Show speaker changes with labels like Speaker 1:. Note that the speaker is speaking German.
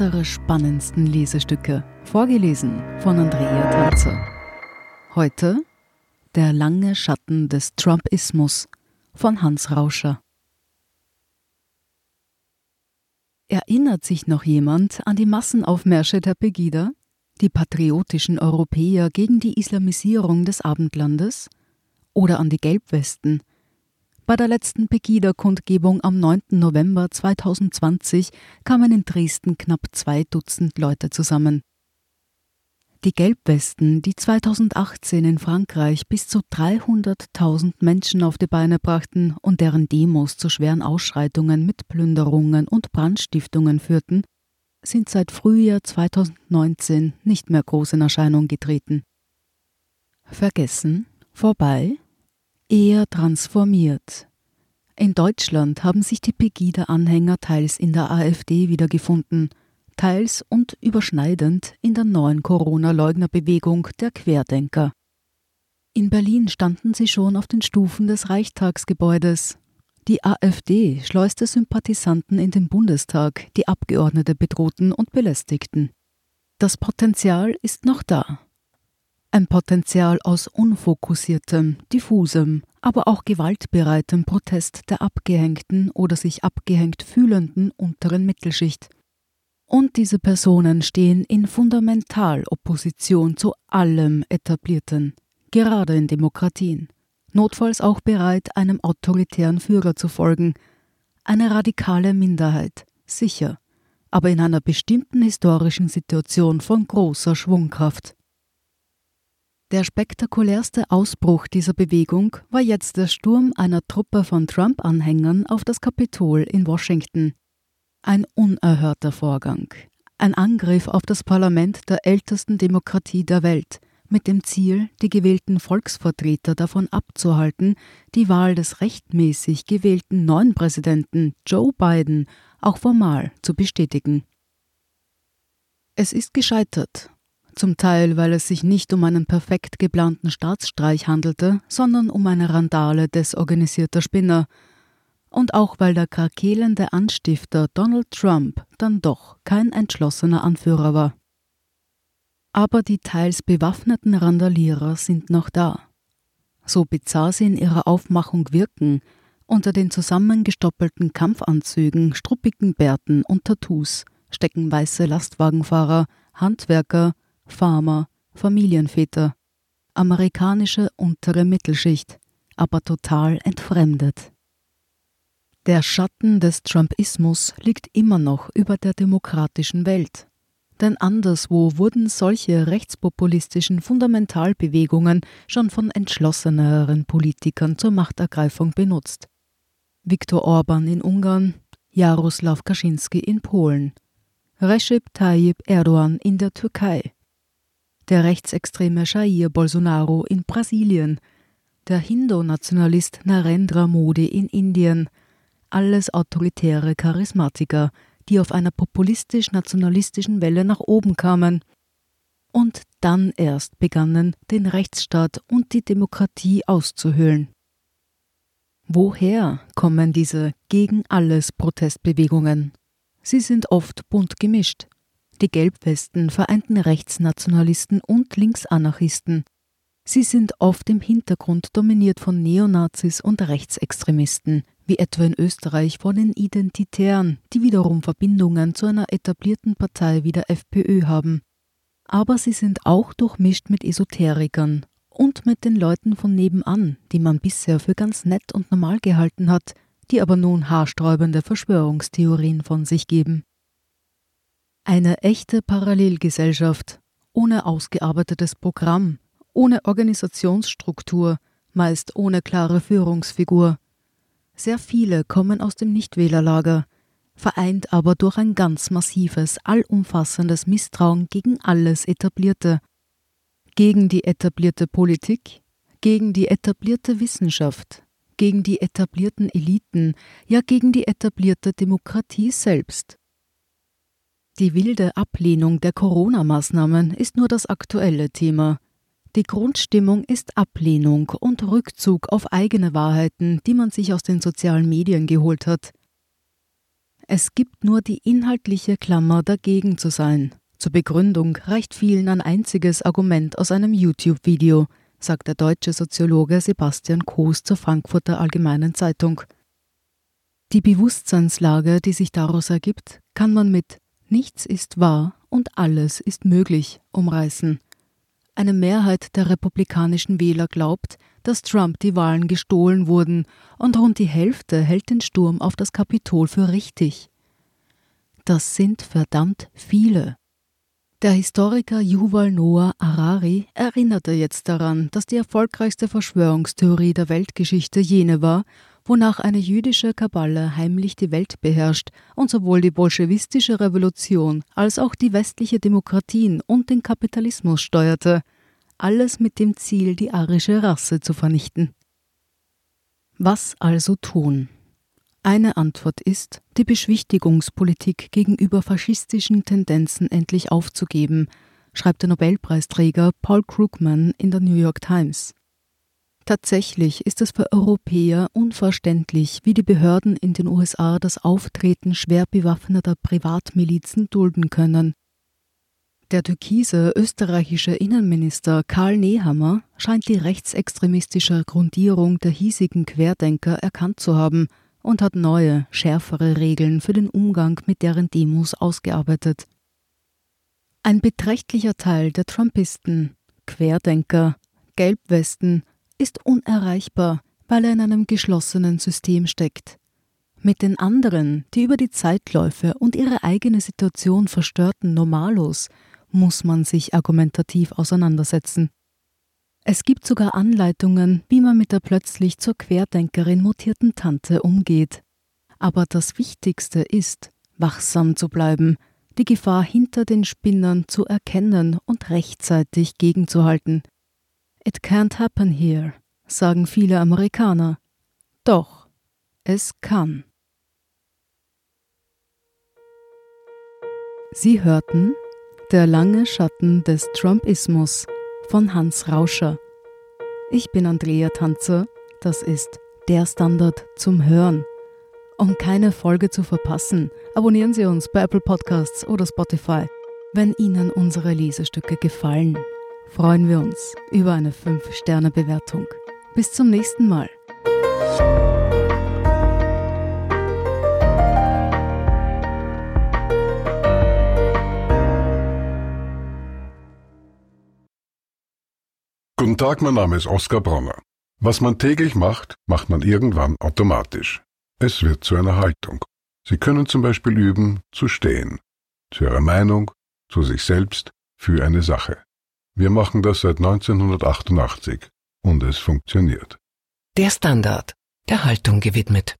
Speaker 1: unsere spannendsten Lesestücke, vorgelesen von Andrea Tanzer. Heute Der lange Schatten des Trumpismus von Hans Rauscher. Erinnert sich noch jemand an die Massenaufmärsche der Pegida, die patriotischen Europäer gegen die Islamisierung des Abendlandes? Oder an die Gelbwesten, bei der letzten Pegida-Kundgebung am 9. November 2020 kamen in Dresden knapp zwei Dutzend Leute zusammen. Die Gelbwesten, die 2018 in Frankreich bis zu 300.000 Menschen auf die Beine brachten und deren Demos zu schweren Ausschreitungen mit Plünderungen und Brandstiftungen führten, sind seit Frühjahr 2019 nicht mehr groß in Erscheinung getreten. Vergessen? Vorbei? Eher transformiert. In Deutschland haben sich die Pegida-Anhänger teils in der AfD wiedergefunden, teils und überschneidend in der neuen Corona-Leugnerbewegung der Querdenker. In Berlin standen sie schon auf den Stufen des Reichstagsgebäudes. Die AfD schleuste Sympathisanten in den Bundestag, die Abgeordnete bedrohten und belästigten. Das Potenzial ist noch da. Ein Potenzial aus unfokussiertem, diffusem, aber auch gewaltbereitem Protest der abgehängten oder sich abgehängt fühlenden unteren Mittelschicht. Und diese Personen stehen in Fundamentalopposition zu allem Etablierten, gerade in Demokratien, notfalls auch bereit, einem autoritären Führer zu folgen, eine radikale Minderheit, sicher, aber in einer bestimmten historischen Situation von großer Schwungkraft. Der spektakulärste Ausbruch dieser Bewegung war jetzt der Sturm einer Truppe von Trump-Anhängern auf das Kapitol in Washington. Ein unerhörter Vorgang. Ein Angriff auf das Parlament der ältesten Demokratie der Welt, mit dem Ziel, die gewählten Volksvertreter davon abzuhalten, die Wahl des rechtmäßig gewählten neuen Präsidenten Joe Biden auch formal zu bestätigen. Es ist gescheitert zum Teil, weil es sich nicht um einen perfekt geplanten Staatsstreich handelte, sondern um eine Randale desorganisierter Spinner. Und auch weil der krakelende Anstifter Donald Trump dann doch kein entschlossener Anführer war. Aber die teils bewaffneten Randalierer sind noch da. So bizarr sie in ihrer Aufmachung wirken, unter den zusammengestoppelten Kampfanzügen, struppigen Bärten und Tattoos stecken weiße Lastwagenfahrer, Handwerker, Farmer, Familienväter, amerikanische untere Mittelschicht, aber total entfremdet. Der Schatten des Trumpismus liegt immer noch über der demokratischen Welt. Denn anderswo wurden solche rechtspopulistischen Fundamentalbewegungen schon von entschlosseneren Politikern zur Machtergreifung benutzt. Viktor Orban in Ungarn, Jaroslaw Kaczynski in Polen, Recep Tayyip Erdogan in der Türkei, der rechtsextreme Jair Bolsonaro in Brasilien, der Hindu-Nationalist Narendra Modi in Indien, alles autoritäre Charismatiker, die auf einer populistisch-nationalistischen Welle nach oben kamen und dann erst begannen, den Rechtsstaat und die Demokratie auszuhöhlen. Woher kommen diese gegen alles Protestbewegungen? Sie sind oft bunt gemischt. Die Gelbwesten vereinten Rechtsnationalisten und Linksanarchisten. Sie sind oft im Hintergrund dominiert von Neonazis und Rechtsextremisten, wie etwa in Österreich von den Identitären, die wiederum Verbindungen zu einer etablierten Partei wie der FPÖ haben. Aber sie sind auch durchmischt mit Esoterikern und mit den Leuten von nebenan, die man bisher für ganz nett und normal gehalten hat, die aber nun haarsträubende Verschwörungstheorien von sich geben. Eine echte Parallelgesellschaft, ohne ausgearbeitetes Programm, ohne Organisationsstruktur, meist ohne klare Führungsfigur. Sehr viele kommen aus dem Nichtwählerlager, vereint aber durch ein ganz massives, allumfassendes Misstrauen gegen alles Etablierte. Gegen die etablierte Politik, gegen die etablierte Wissenschaft, gegen die etablierten Eliten, ja gegen die etablierte Demokratie selbst. Die wilde Ablehnung der Corona-Maßnahmen ist nur das aktuelle Thema. Die Grundstimmung ist Ablehnung und Rückzug auf eigene Wahrheiten, die man sich aus den sozialen Medien geholt hat. Es gibt nur die inhaltliche Klammer dagegen zu sein. Zur Begründung reicht vielen ein einziges Argument aus einem YouTube-Video, sagt der deutsche Soziologe Sebastian Koos zur Frankfurter Allgemeinen Zeitung. Die Bewusstseinslage, die sich daraus ergibt, kann man mit Nichts ist wahr und alles ist möglich umreißen. Eine Mehrheit der republikanischen Wähler glaubt, dass Trump die Wahlen gestohlen wurden, und rund die Hälfte hält den Sturm auf das Kapitol für richtig. Das sind verdammt viele. Der Historiker Yuval Noah Harari erinnerte jetzt daran, dass die erfolgreichste Verschwörungstheorie der Weltgeschichte jene war, wonach eine jüdische Kaballe heimlich die Welt beherrscht und sowohl die bolschewistische Revolution als auch die westliche Demokratien und den Kapitalismus steuerte, alles mit dem Ziel, die arische Rasse zu vernichten. Was also tun? Eine Antwort ist, die Beschwichtigungspolitik gegenüber faschistischen Tendenzen endlich aufzugeben, schreibt der Nobelpreisträger Paul Krugman in der New York Times. Tatsächlich ist es für Europäer unverständlich, wie die Behörden in den USA das Auftreten schwer bewaffneter Privatmilizen dulden können. Der türkise österreichische Innenminister Karl Nehammer scheint die rechtsextremistische Grundierung der hiesigen Querdenker erkannt zu haben und hat neue, schärfere Regeln für den Umgang mit deren Demos ausgearbeitet. Ein beträchtlicher Teil der Trumpisten, Querdenker, Gelbwesten ist unerreichbar, weil er in einem geschlossenen System steckt. Mit den anderen, die über die Zeitläufe und ihre eigene Situation verstörten Normalos, muss man sich argumentativ auseinandersetzen. Es gibt sogar Anleitungen, wie man mit der plötzlich zur Querdenkerin mutierten Tante umgeht. Aber das Wichtigste ist, wachsam zu bleiben, die Gefahr hinter den Spinnern zu erkennen und rechtzeitig gegenzuhalten. It can't happen here, sagen viele Amerikaner. Doch, es kann. Sie hörten Der lange Schatten des Trumpismus von Hans Rauscher. Ich bin Andrea Tanzer, das ist der Standard zum Hören. Um keine Folge zu verpassen, abonnieren Sie uns bei Apple Podcasts oder Spotify. Wenn Ihnen unsere Lesestücke gefallen, freuen wir uns über eine 5-Sterne-Bewertung. Bis zum nächsten Mal.
Speaker 2: Guten Tag, mein Name ist Oskar Bronner. Was man täglich macht, macht man irgendwann automatisch. Es wird zu einer Haltung. Sie können zum Beispiel üben, zu stehen. Zu Ihrer Meinung, zu sich selbst, für eine Sache. Wir machen das seit 1988 und es funktioniert.
Speaker 3: Der Standard, der Haltung gewidmet.